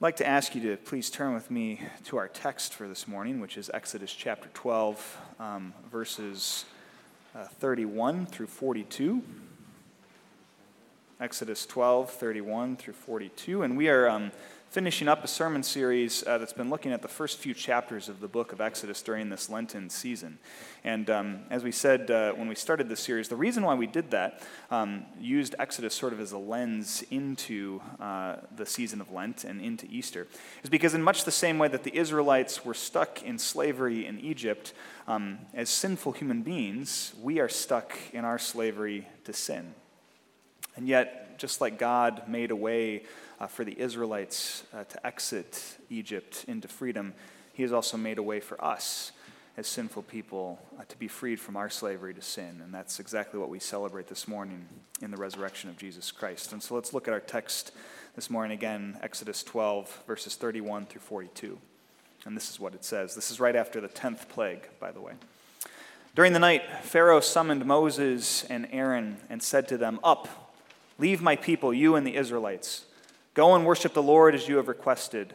I'd like to ask you to please turn with me to our text for this morning, which is Exodus chapter 12, um, verses uh, 31 through 42. Exodus 12, 31 through 42. And we are um, finishing up a sermon series uh, that's been looking at the first few chapters of the book of Exodus during this Lenten season. And um, as we said uh, when we started this series, the reason why we did that, um, used Exodus sort of as a lens into uh, the season of Lent and into Easter, is because, in much the same way that the Israelites were stuck in slavery in Egypt, um, as sinful human beings, we are stuck in our slavery to sin. And yet, just like God made a way for the Israelites uh, to exit Egypt into freedom, He has also made a way for us as sinful people uh, to be freed from our slavery to sin. And that's exactly what we celebrate this morning in the resurrection of Jesus Christ. And so let's look at our text this morning again, Exodus 12, verses 31 through 42. And this is what it says. This is right after the 10th plague, by the way. During the night, Pharaoh summoned Moses and Aaron and said to them, Up, leave my people, you and the Israelites. Go and worship the Lord as you have requested.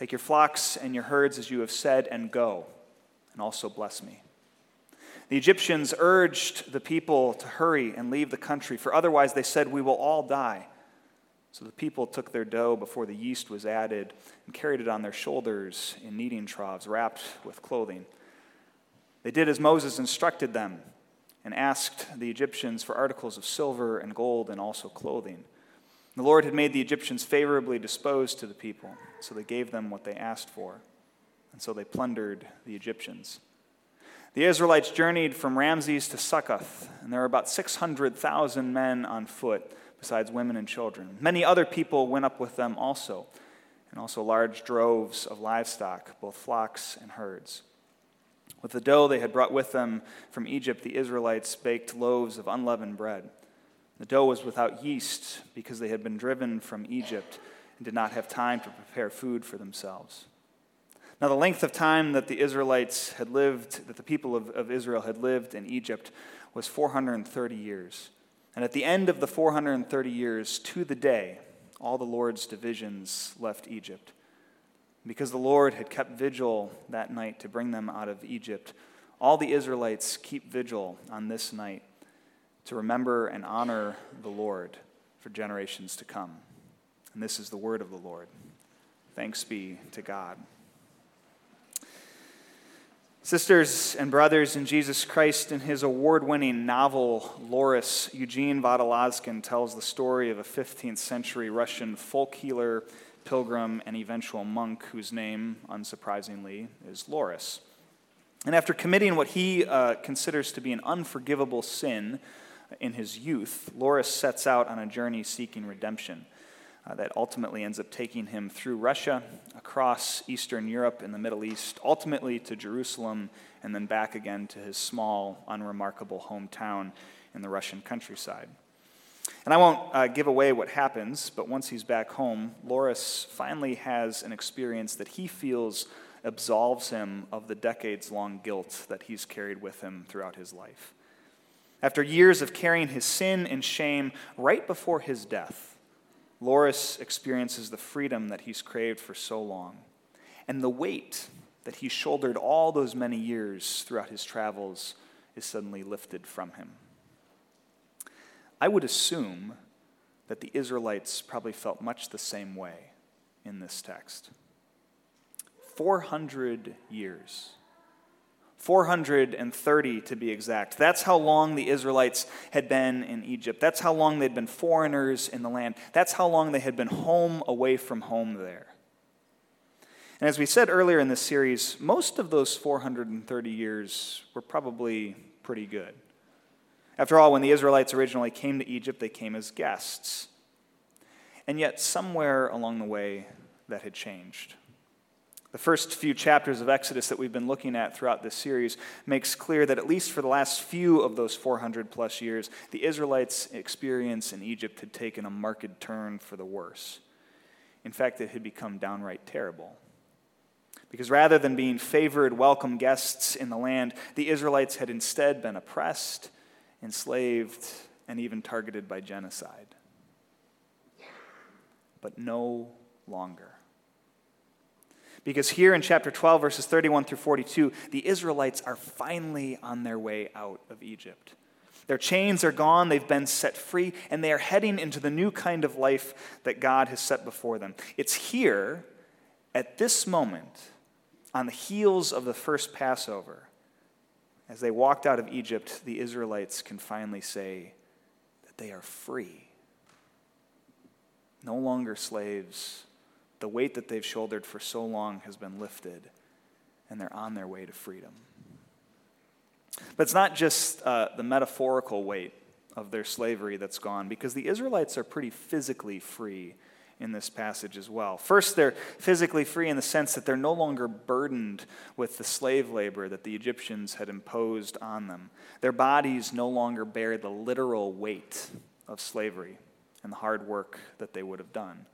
Take your flocks and your herds as you have said, and go, and also bless me. The Egyptians urged the people to hurry and leave the country, for otherwise they said, We will all die. So the people took their dough before the yeast was added and carried it on their shoulders in kneading troughs, wrapped with clothing. They did as Moses instructed them and asked the Egyptians for articles of silver and gold and also clothing. The Lord had made the Egyptians favorably disposed to the people, so they gave them what they asked for, and so they plundered the Egyptians. The Israelites journeyed from Ramses to Succoth, and there were about 600,000 men on foot, besides women and children. Many other people went up with them also, and also large droves of livestock, both flocks and herds. With the dough they had brought with them from Egypt, the Israelites baked loaves of unleavened bread. The dough was without yeast because they had been driven from Egypt and did not have time to prepare food for themselves. Now, the length of time that the Israelites had lived, that the people of, of Israel had lived in Egypt, was 430 years. And at the end of the 430 years, to the day, all the Lord's divisions left Egypt. Because the Lord had kept vigil that night to bring them out of Egypt, all the Israelites keep vigil on this night to remember and honor the Lord for generations to come. And this is the word of the Lord. Thanks be to God. Sisters and brothers in Jesus Christ, in his award winning novel, Laurus, Eugene Vodolazkin tells the story of a 15th century Russian folk healer, pilgrim, and eventual monk whose name, unsurprisingly, is Laurus. And after committing what he uh, considers to be an unforgivable sin, in his youth, Laurus sets out on a journey seeking redemption uh, that ultimately ends up taking him through Russia, across Eastern Europe and the Middle East, ultimately to Jerusalem, and then back again to his small, unremarkable hometown in the Russian countryside. And I won't uh, give away what happens, but once he's back home, Laurus finally has an experience that he feels absolves him of the decades long guilt that he's carried with him throughout his life. After years of carrying his sin and shame right before his death, Laurus experiences the freedom that he's craved for so long and the weight that he shouldered all those many years throughout his travels is suddenly lifted from him. I would assume that the Israelites probably felt much the same way in this text. 400 years 430 to be exact. That's how long the Israelites had been in Egypt. That's how long they'd been foreigners in the land. That's how long they had been home away from home there. And as we said earlier in this series, most of those 430 years were probably pretty good. After all, when the Israelites originally came to Egypt, they came as guests. And yet, somewhere along the way, that had changed. The first few chapters of Exodus that we've been looking at throughout this series makes clear that at least for the last few of those 400 plus years, the Israelites' experience in Egypt had taken a marked turn for the worse. In fact, it had become downright terrible. Because rather than being favored, welcome guests in the land, the Israelites had instead been oppressed, enslaved, and even targeted by genocide. But no longer. Because here in chapter 12, verses 31 through 42, the Israelites are finally on their way out of Egypt. Their chains are gone, they've been set free, and they are heading into the new kind of life that God has set before them. It's here, at this moment, on the heels of the first Passover, as they walked out of Egypt, the Israelites can finally say that they are free. No longer slaves. The weight that they've shouldered for so long has been lifted, and they're on their way to freedom. But it's not just uh, the metaphorical weight of their slavery that's gone, because the Israelites are pretty physically free in this passage as well. First, they're physically free in the sense that they're no longer burdened with the slave labor that the Egyptians had imposed on them. Their bodies no longer bear the literal weight of slavery and the hard work that they would have done.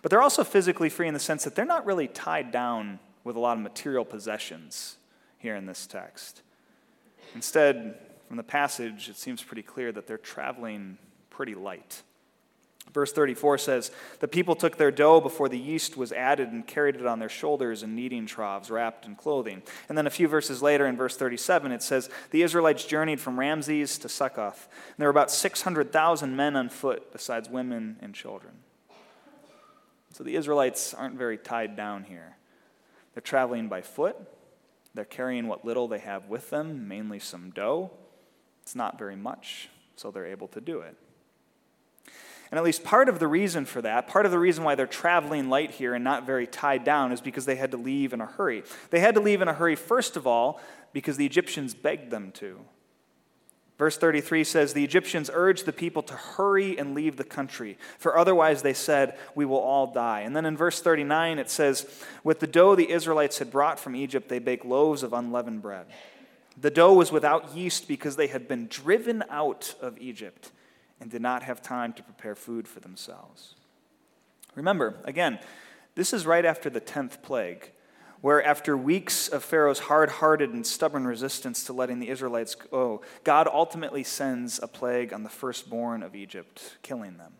But they're also physically free in the sense that they're not really tied down with a lot of material possessions here in this text. Instead, from the passage, it seems pretty clear that they're traveling pretty light. Verse 34 says, The people took their dough before the yeast was added and carried it on their shoulders in kneading troughs, wrapped in clothing. And then a few verses later, in verse 37, it says, The Israelites journeyed from Ramses to Succoth. And there were about 600,000 men on foot, besides women and children. So the Israelites aren't very tied down here. They're traveling by foot, they're carrying what little they have with them, mainly some dough. It's not very much, so they're able to do it. And at least part of the reason for that, part of the reason why they're traveling light here and not very tied down, is because they had to leave in a hurry. They had to leave in a hurry, first of all, because the Egyptians begged them to. Verse 33 says, The Egyptians urged the people to hurry and leave the country, for otherwise they said, We will all die. And then in verse 39 it says, With the dough the Israelites had brought from Egypt, they baked loaves of unleavened bread. The dough was without yeast because they had been driven out of Egypt and did not have time to prepare food for themselves. Remember, again, this is right after the 10th plague, where after weeks of Pharaoh's hard hearted and stubborn resistance to letting the Israelites go, God ultimately sends a plague on the firstborn of Egypt, killing them.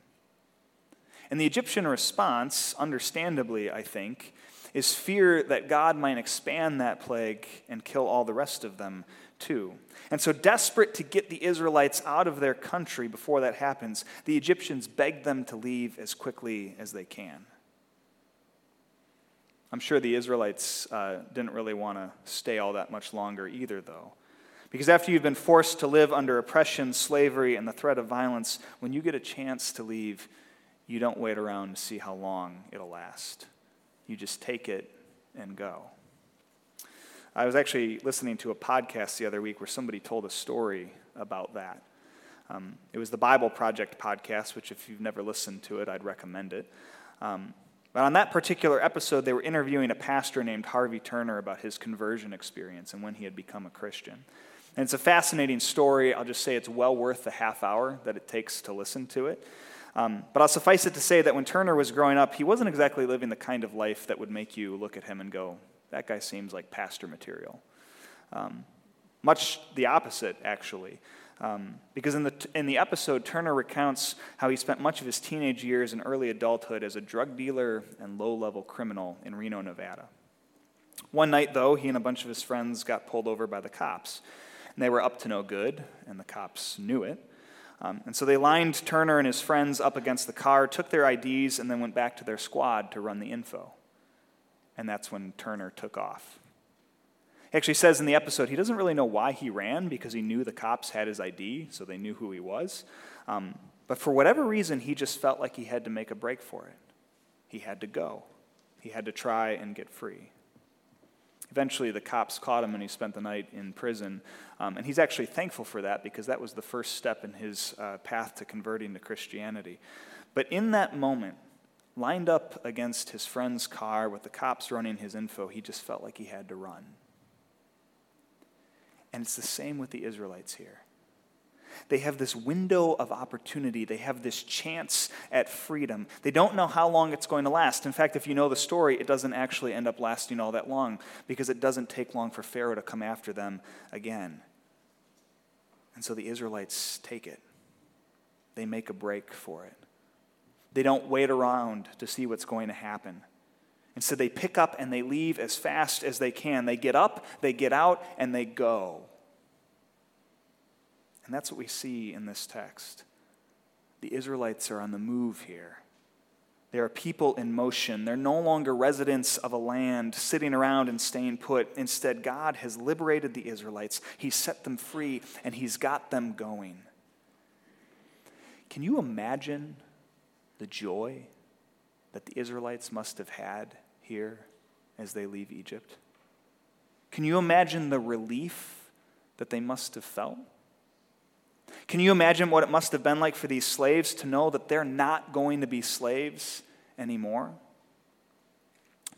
And the Egyptian response, understandably, I think, is fear that God might expand that plague and kill all the rest of them too. And so, desperate to get the Israelites out of their country before that happens, the Egyptians beg them to leave as quickly as they can. I'm sure the Israelites uh, didn't really want to stay all that much longer either, though. Because after you've been forced to live under oppression, slavery, and the threat of violence, when you get a chance to leave, you don't wait around to see how long it'll last. You just take it and go. I was actually listening to a podcast the other week where somebody told a story about that. Um, it was the Bible Project podcast, which, if you've never listened to it, I'd recommend it. Um, but on that particular episode, they were interviewing a pastor named Harvey Turner about his conversion experience and when he had become a Christian. And it's a fascinating story. I'll just say it's well worth the half hour that it takes to listen to it. Um, but I'll suffice it to say that when Turner was growing up, he wasn't exactly living the kind of life that would make you look at him and go, that guy seems like pastor material. Um, much the opposite, actually. Um, because in the, in the episode, Turner recounts how he spent much of his teenage years and early adulthood as a drug dealer and low level criminal in Reno, Nevada. One night, though, he and a bunch of his friends got pulled over by the cops. And they were up to no good, and the cops knew it. Um, and so they lined Turner and his friends up against the car, took their IDs, and then went back to their squad to run the info and that's when Turner took off. He actually says in the episode he doesn't really know why he ran because he knew the cops had his ID, so they knew who he was. Um, but for whatever reason, he just felt like he had to make a break for it. He had to go, he had to try and get free. Eventually, the cops caught him and he spent the night in prison. Um, and he's actually thankful for that because that was the first step in his uh, path to converting to Christianity. But in that moment, lined up against his friend's car with the cops running his info, he just felt like he had to run. And it's the same with the Israelites here. They have this window of opportunity. They have this chance at freedom. They don't know how long it's going to last. In fact, if you know the story, it doesn't actually end up lasting all that long because it doesn't take long for Pharaoh to come after them again. And so the Israelites take it, they make a break for it. They don't wait around to see what's going to happen. Instead, they pick up and they leave as fast as they can. They get up, they get out, and they go. And that's what we see in this text. The Israelites are on the move here. They are people in motion. They're no longer residents of a land sitting around and staying put. Instead, God has liberated the Israelites. He's set them free, and He's got them going. Can you imagine the joy that the Israelites must have had here as they leave Egypt? Can you imagine the relief that they must have felt? Can you imagine what it must have been like for these slaves to know that they're not going to be slaves anymore?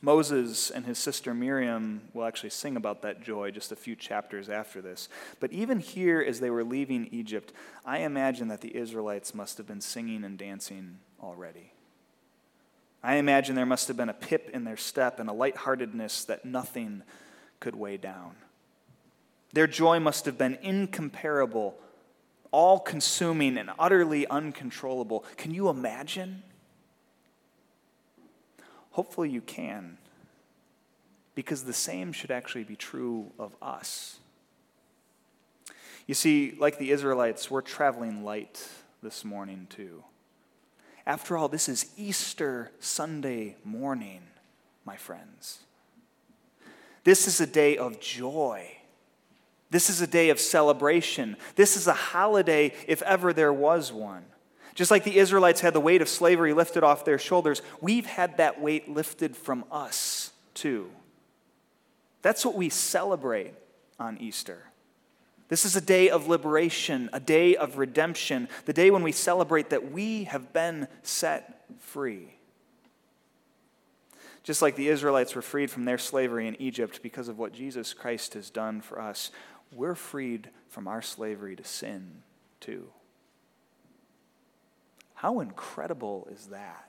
Moses and his sister Miriam will actually sing about that joy just a few chapters after this. But even here, as they were leaving Egypt, I imagine that the Israelites must have been singing and dancing already. I imagine there must have been a pip in their step and a lightheartedness that nothing could weigh down. Their joy must have been incomparable all consuming and utterly uncontrollable. Can you imagine? Hopefully, you can, because the same should actually be true of us. You see, like the Israelites, we're traveling light this morning, too. After all, this is Easter Sunday morning, my friends. This is a day of joy this is a day of celebration. This is a holiday, if ever there was one. Just like the Israelites had the weight of slavery lifted off their shoulders, we've had that weight lifted from us, too. That's what we celebrate on Easter. This is a day of liberation, a day of redemption, the day when we celebrate that we have been set free. Just like the Israelites were freed from their slavery in Egypt because of what Jesus Christ has done for us, we're freed from our slavery to sin, too. How incredible is that?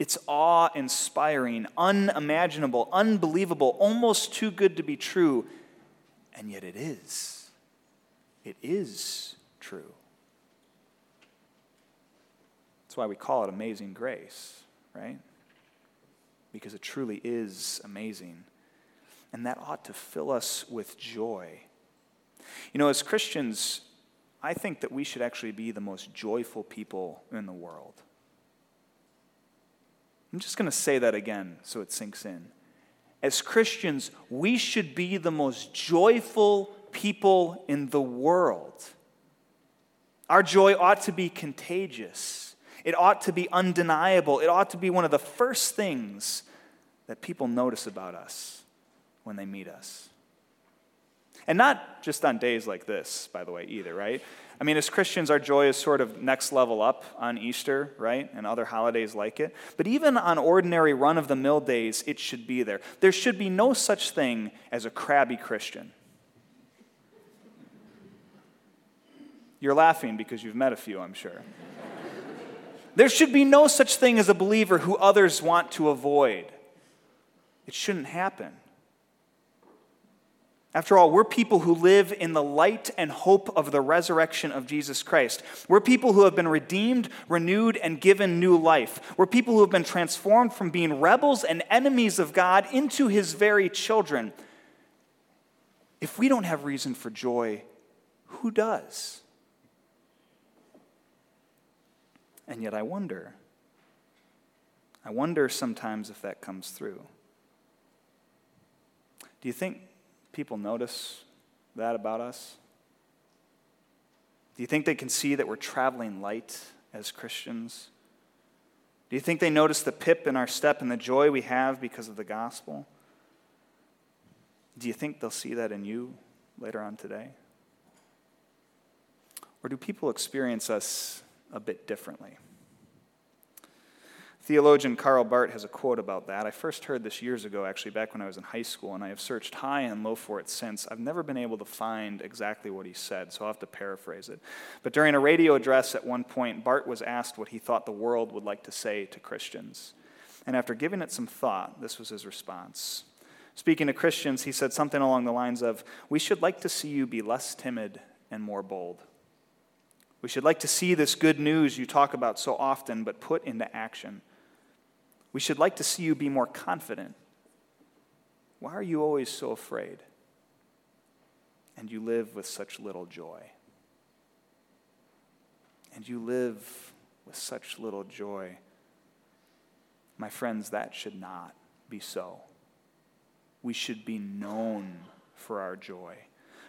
It's awe inspiring, unimaginable, unbelievable, almost too good to be true, and yet it is. It is true. That's why we call it amazing grace, right? Because it truly is amazing and that ought to fill us with joy. You know, as Christians, I think that we should actually be the most joyful people in the world. I'm just going to say that again so it sinks in. As Christians, we should be the most joyful people in the world. Our joy ought to be contagious. It ought to be undeniable. It ought to be one of the first things that people notice about us when they meet us. And not just on days like this, by the way, either, right? I mean, as Christians, our joy is sort of next level up on Easter, right? And other holidays like it. But even on ordinary run of the mill days, it should be there. There should be no such thing as a crabby Christian. You're laughing because you've met a few, I'm sure. there should be no such thing as a believer who others want to avoid. It shouldn't happen. After all, we're people who live in the light and hope of the resurrection of Jesus Christ. We're people who have been redeemed, renewed, and given new life. We're people who have been transformed from being rebels and enemies of God into his very children. If we don't have reason for joy, who does? And yet I wonder. I wonder sometimes if that comes through. Do you think people notice that about us? Do you think they can see that we're traveling light as Christians? Do you think they notice the pip in our step and the joy we have because of the gospel? Do you think they'll see that in you later on today? Or do people experience us a bit differently? Theologian Karl Barth has a quote about that. I first heard this years ago, actually, back when I was in high school, and I have searched high and low for it since. I've never been able to find exactly what he said, so I'll have to paraphrase it. But during a radio address at one point, Barth was asked what he thought the world would like to say to Christians. And after giving it some thought, this was his response. Speaking to Christians, he said something along the lines of We should like to see you be less timid and more bold. We should like to see this good news you talk about so often, but put into action. We should like to see you be more confident. Why are you always so afraid? And you live with such little joy. And you live with such little joy. My friends, that should not be so. We should be known for our joy.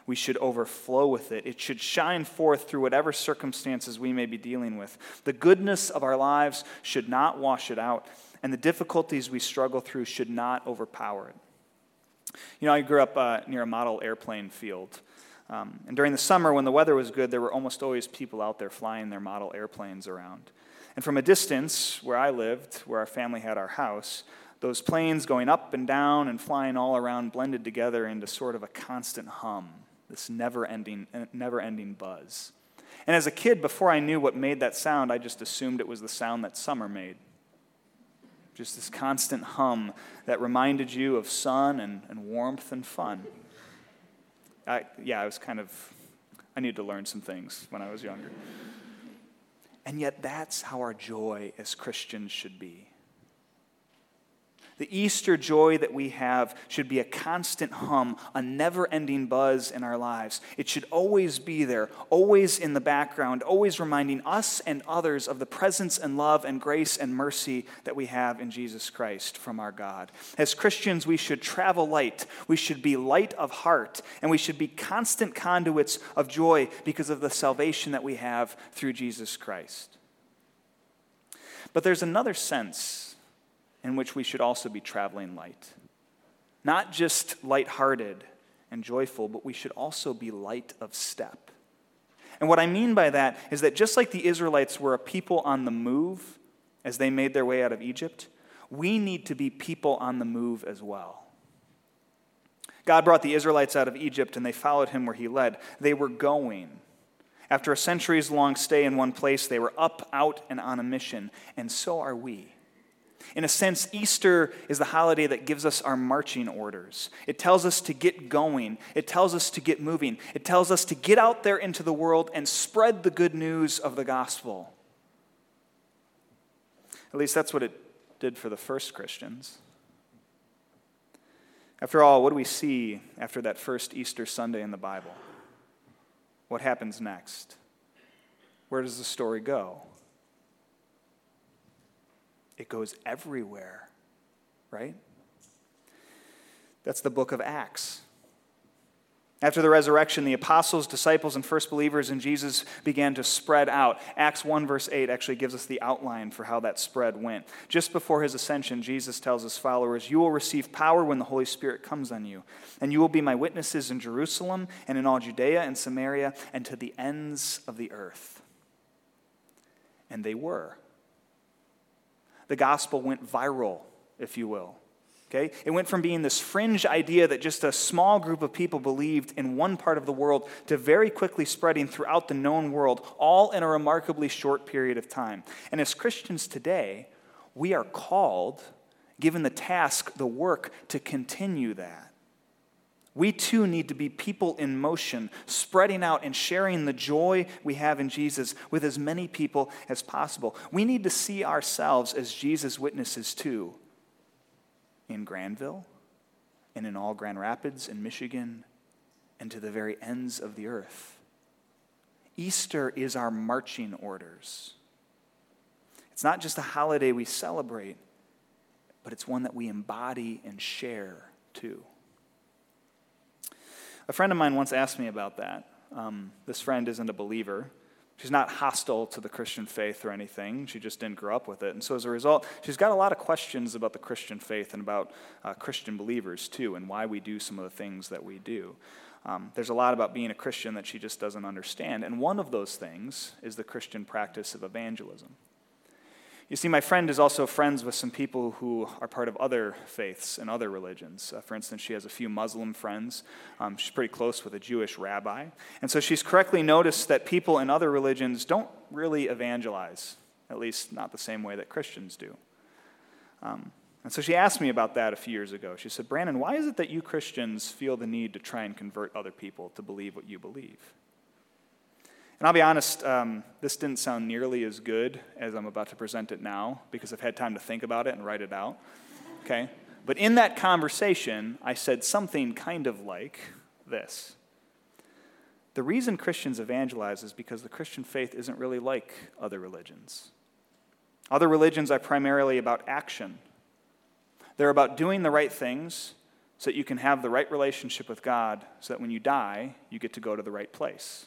We should overflow with it. It should shine forth through whatever circumstances we may be dealing with. The goodness of our lives should not wash it out, and the difficulties we struggle through should not overpower it. You know, I grew up uh, near a model airplane field. Um, and during the summer, when the weather was good, there were almost always people out there flying their model airplanes around. And from a distance, where I lived, where our family had our house, those planes going up and down and flying all around blended together into sort of a constant hum, this never ending, never ending buzz. And as a kid, before I knew what made that sound, I just assumed it was the sound that summer made. Just this constant hum that reminded you of sun and, and warmth and fun. I, yeah, I was kind of, I needed to learn some things when I was younger. And yet, that's how our joy as Christians should be. The Easter joy that we have should be a constant hum, a never ending buzz in our lives. It should always be there, always in the background, always reminding us and others of the presence and love and grace and mercy that we have in Jesus Christ from our God. As Christians, we should travel light, we should be light of heart, and we should be constant conduits of joy because of the salvation that we have through Jesus Christ. But there's another sense in which we should also be traveling light. Not just lighthearted and joyful, but we should also be light of step. And what I mean by that is that just like the Israelites were a people on the move as they made their way out of Egypt, we need to be people on the move as well. God brought the Israelites out of Egypt and they followed him where he led. They were going. After a centuries long stay in one place, they were up, out, and on a mission. And so are we. In a sense, Easter is the holiday that gives us our marching orders. It tells us to get going, it tells us to get moving, it tells us to get out there into the world and spread the good news of the gospel. At least that's what it did for the first Christians. After all, what do we see after that first Easter Sunday in the Bible? What happens next? Where does the story go? It goes everywhere, right? That's the book of Acts. After the resurrection, the apostles, disciples, and first believers in Jesus began to spread out. Acts 1, verse 8 actually gives us the outline for how that spread went. Just before his ascension, Jesus tells his followers, You will receive power when the Holy Spirit comes on you, and you will be my witnesses in Jerusalem and in all Judea and Samaria and to the ends of the earth. And they were the gospel went viral, if you will. Okay? It went from being this fringe idea that just a small group of people believed in one part of the world to very quickly spreading throughout the known world, all in a remarkably short period of time. And as Christians today, we are called, given the task, the work, to continue that. We too need to be people in motion, spreading out and sharing the joy we have in Jesus with as many people as possible. We need to see ourselves as Jesus' witnesses too in Grandville and in all Grand Rapids in Michigan and to the very ends of the earth. Easter is our marching orders. It's not just a holiday we celebrate, but it's one that we embody and share too. A friend of mine once asked me about that. Um, this friend isn't a believer. She's not hostile to the Christian faith or anything. She just didn't grow up with it. And so as a result, she's got a lot of questions about the Christian faith and about uh, Christian believers too, and why we do some of the things that we do. Um, there's a lot about being a Christian that she just doesn't understand. And one of those things is the Christian practice of evangelism. You see, my friend is also friends with some people who are part of other faiths and other religions. Uh, for instance, she has a few Muslim friends. Um, she's pretty close with a Jewish rabbi. And so she's correctly noticed that people in other religions don't really evangelize, at least not the same way that Christians do. Um, and so she asked me about that a few years ago. She said, Brandon, why is it that you Christians feel the need to try and convert other people to believe what you believe? And I'll be honest, um, this didn't sound nearly as good as I'm about to present it now because I've had time to think about it and write it out. Okay? But in that conversation, I said something kind of like this The reason Christians evangelize is because the Christian faith isn't really like other religions. Other religions are primarily about action, they're about doing the right things so that you can have the right relationship with God, so that when you die, you get to go to the right place.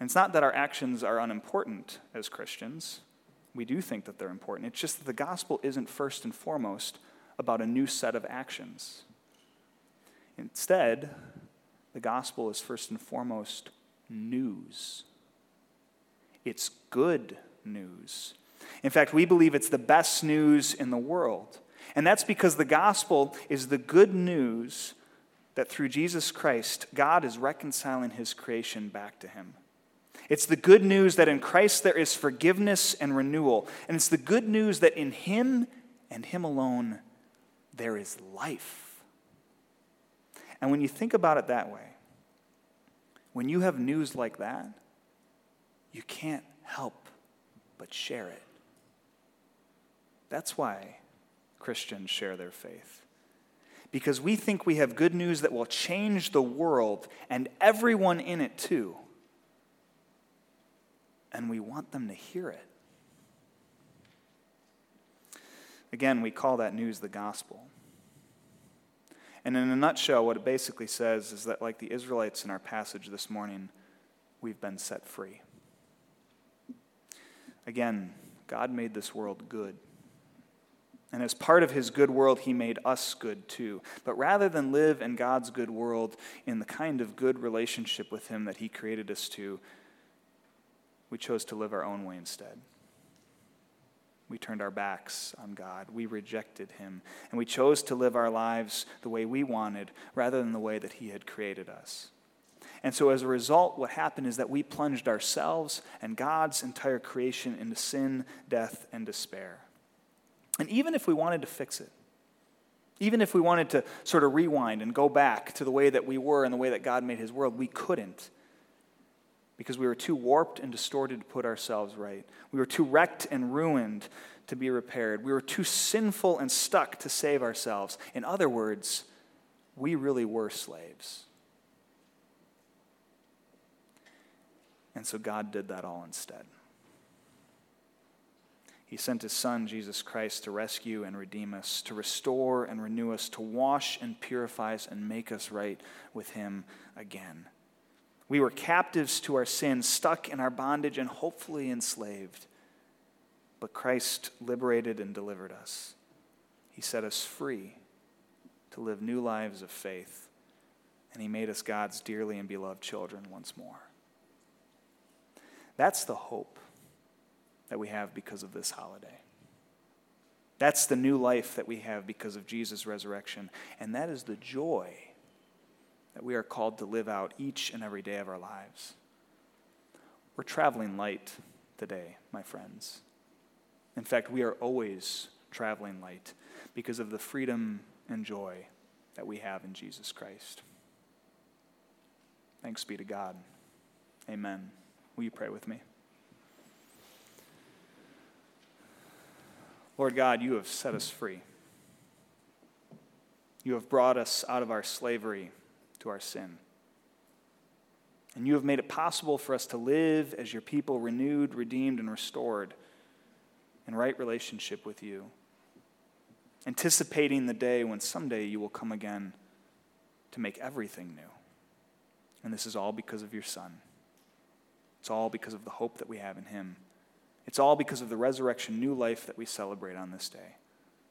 And it's not that our actions are unimportant as Christians. We do think that they're important. It's just that the gospel isn't first and foremost about a new set of actions. Instead, the gospel is first and foremost news. It's good news. In fact, we believe it's the best news in the world. And that's because the gospel is the good news that through Jesus Christ, God is reconciling his creation back to him. It's the good news that in Christ there is forgiveness and renewal. And it's the good news that in Him and Him alone there is life. And when you think about it that way, when you have news like that, you can't help but share it. That's why Christians share their faith. Because we think we have good news that will change the world and everyone in it too and we want them to hear it. Again, we call that news the gospel. And in a nutshell, what it basically says is that, like the Israelites in our passage this morning, we've been set free. Again, God made this world good. And as part of his good world, he made us good too. But rather than live in God's good world in the kind of good relationship with him that he created us to, we chose to live our own way instead. We turned our backs on God. We rejected Him. And we chose to live our lives the way we wanted rather than the way that He had created us. And so, as a result, what happened is that we plunged ourselves and God's entire creation into sin, death, and despair. And even if we wanted to fix it, even if we wanted to sort of rewind and go back to the way that we were and the way that God made His world, we couldn't because we were too warped and distorted to put ourselves right. We were too wrecked and ruined to be repaired. We were too sinful and stuck to save ourselves. In other words, we really were slaves. And so God did that all instead. He sent his son, Jesus Christ, to rescue and redeem us, to restore and renew us, to wash and purify us and make us right with him again. We were captives to our sin, stuck in our bondage, and hopefully enslaved. But Christ liberated and delivered us. He set us free to live new lives of faith, and He made us God's dearly and beloved children once more. That's the hope that we have because of this holiday. That's the new life that we have because of Jesus' resurrection, and that is the joy that we are called to live out each and every day of our lives. We're traveling light today, my friends. In fact, we are always traveling light because of the freedom and joy that we have in Jesus Christ. Thanks be to God. Amen. Will you pray with me? Lord God, you have set us free. You have brought us out of our slavery to our sin. And you have made it possible for us to live as your people, renewed, redeemed, and restored in right relationship with you, anticipating the day when someday you will come again to make everything new. And this is all because of your Son. It's all because of the hope that we have in Him. It's all because of the resurrection, new life that we celebrate on this day.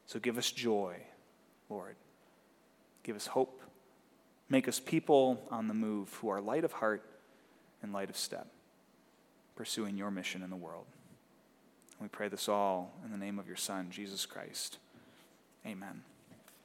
So give us joy, Lord. Give us hope. Make us people on the move who are light of heart and light of step, pursuing your mission in the world. We pray this all in the name of your Son, Jesus Christ. Amen.